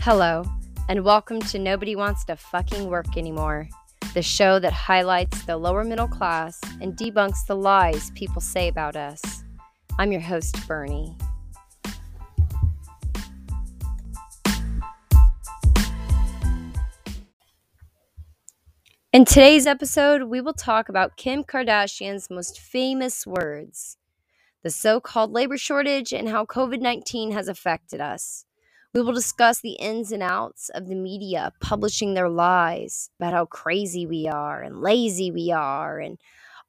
Hello, and welcome to Nobody Wants to Fucking Work Anymore, the show that highlights the lower middle class and debunks the lies people say about us. I'm your host, Bernie. In today's episode, we will talk about Kim Kardashian's most famous words, the so called labor shortage, and how COVID 19 has affected us. We will discuss the ins and outs of the media publishing their lies about how crazy we are and lazy we are, and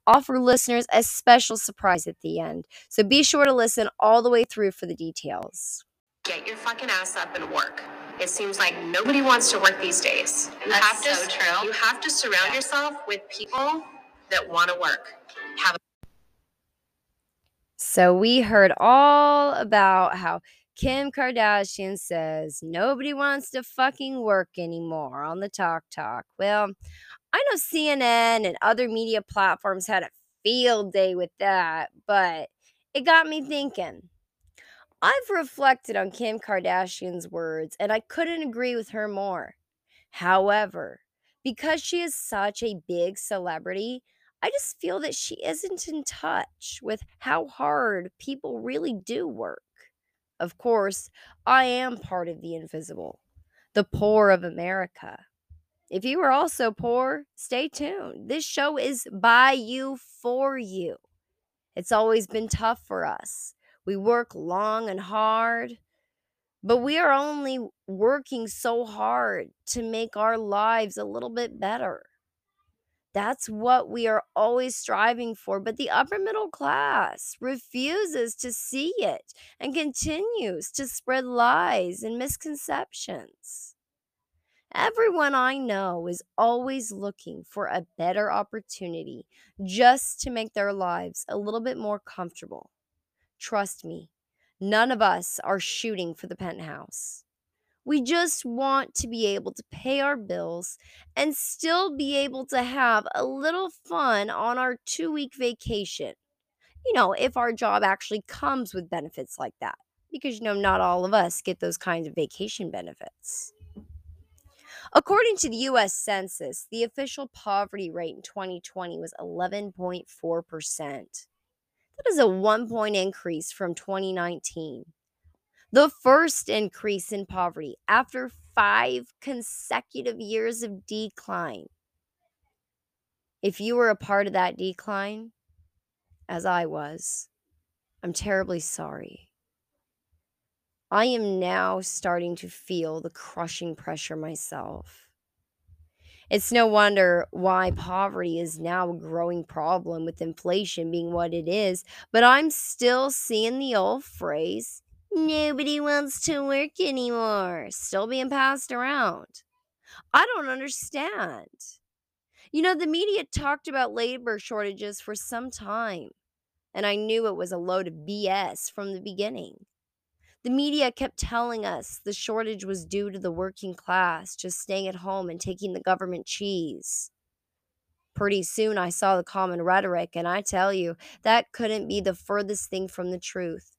offer listeners a special surprise at the end. So be sure to listen all the way through for the details. Get your fucking ass up and work. It seems like nobody wants to work these days. You That's have to so true. You have to surround Yeah. yourself with people that want to work. Have a- So we heard all about how Kim Kardashian says nobody wants to fucking work anymore on the Talk Talk. Well, I know CNN and other media platforms had a field day with that, but it got me thinking. I've reflected on Kim Kardashian's words and I couldn't agree with her more. However, because she is such a big celebrity, I just feel that she isn't in touch with how hard people really do work. Of course, I am part of the invisible, the poor of America. If you are also poor, stay tuned. This show is by you for you. It's always been tough for us. We work long and hard, but we are only working so hard to make our lives a little bit better. That's what we are always striving for, but the upper middle class refuses to see it and continues to spread lies and misconceptions. Everyone I know is always looking for a better opportunity just to make their lives a little bit more comfortable. Trust me, none of us are shooting for the penthouse. We just want to be able to pay our bills and still be able to have a little fun on our two week vacation. You know, if our job actually comes with benefits like that, because you know, not all of us get those kinds of vacation benefits. According to the US Census, the official poverty rate in 2020 was 11.4%. That is a one point increase from 2019 the first increase in poverty after five consecutive years of decline. If you were a part of that decline, as I was, I'm terribly sorry. I am now starting to feel the crushing pressure myself. It's no wonder why poverty is now a growing problem with inflation being what it is, but I'm still seeing the old phrase Nobody wants to work anymore. Still being passed around. I don't understand. You know, the media talked about labor shortages for some time, and I knew it was a load of BS from the beginning. The media kept telling us the shortage was due to the working class just staying at home and taking the government cheese. Pretty soon I saw the common rhetoric, and I tell you, that couldn't be the furthest thing from the truth.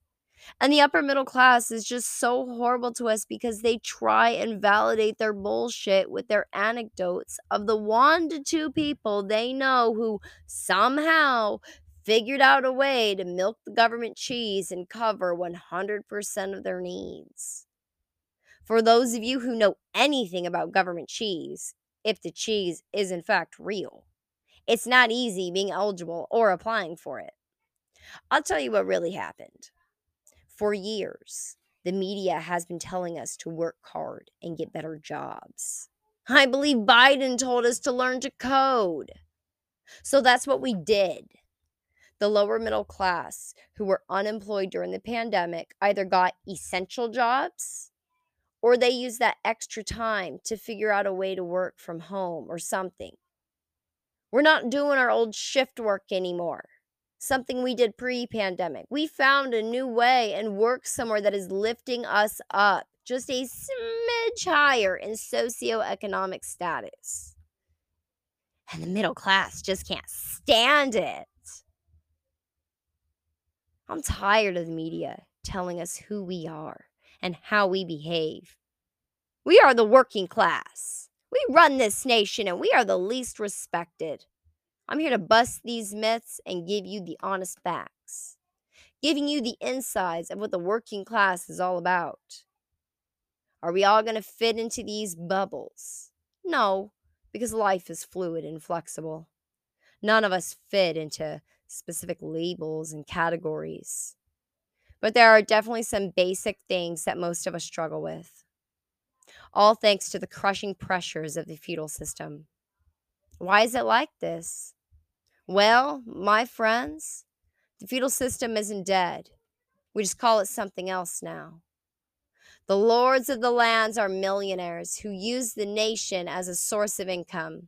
And the upper middle class is just so horrible to us because they try and validate their bullshit with their anecdotes of the one to two people they know who somehow figured out a way to milk the government cheese and cover 100% of their needs. For those of you who know anything about government cheese, if the cheese is in fact real, it's not easy being eligible or applying for it. I'll tell you what really happened. For years, the media has been telling us to work hard and get better jobs. I believe Biden told us to learn to code. So that's what we did. The lower middle class who were unemployed during the pandemic either got essential jobs or they used that extra time to figure out a way to work from home or something. We're not doing our old shift work anymore something we did pre pandemic. We found a new way and work somewhere that is lifting us up just a smidge higher in socioeconomic status. And the middle class just can't stand it. I'm tired of the media telling us who we are and how we behave. We are the working class. We run this nation and we are the least respected. I'm here to bust these myths and give you the honest facts, giving you the insides of what the working class is all about. Are we all going to fit into these bubbles? No, because life is fluid and flexible. None of us fit into specific labels and categories. But there are definitely some basic things that most of us struggle with. All thanks to the crushing pressures of the feudal system. Why is it like this? Well, my friends, the feudal system isn't dead. We just call it something else now. The lords of the lands are millionaires who use the nation as a source of income.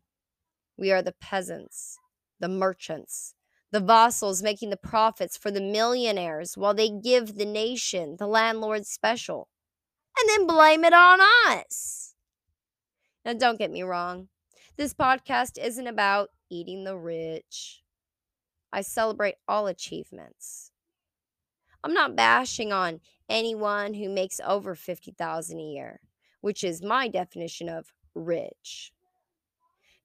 We are the peasants, the merchants, the vassals making the profits for the millionaires while they give the nation the landlord's special and then blame it on us. Now, don't get me wrong. This podcast isn't about eating the rich. I celebrate all achievements. I'm not bashing on anyone who makes over 50,000 a year, which is my definition of rich.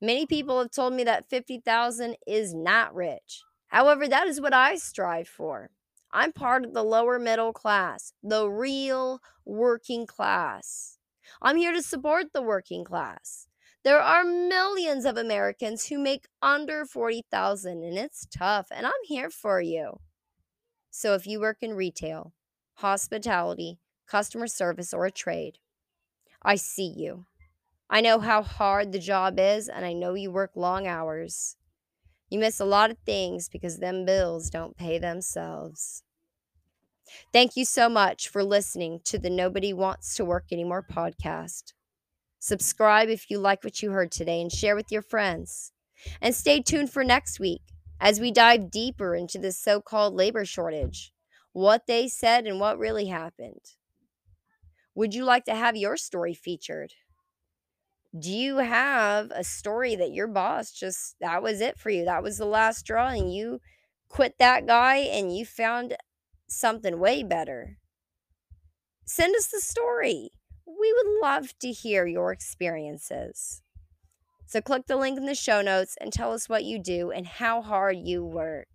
Many people have told me that 50,000 is not rich. However, that is what I strive for. I'm part of the lower middle class, the real working class. I'm here to support the working class. There are millions of Americans who make under 40,000 and it's tough and I'm here for you. So if you work in retail, hospitality, customer service or a trade, I see you. I know how hard the job is and I know you work long hours. You miss a lot of things because them bills don't pay themselves. Thank you so much for listening to the Nobody Wants to Work Anymore podcast. Subscribe if you like what you heard today and share with your friends. And stay tuned for next week as we dive deeper into this so called labor shortage, what they said and what really happened. Would you like to have your story featured? Do you have a story that your boss just, that was it for you? That was the last straw, and you quit that guy and you found something way better? Send us the story. We would love to hear your experiences. So click the link in the show notes and tell us what you do and how hard you work.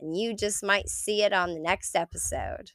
And you just might see it on the next episode.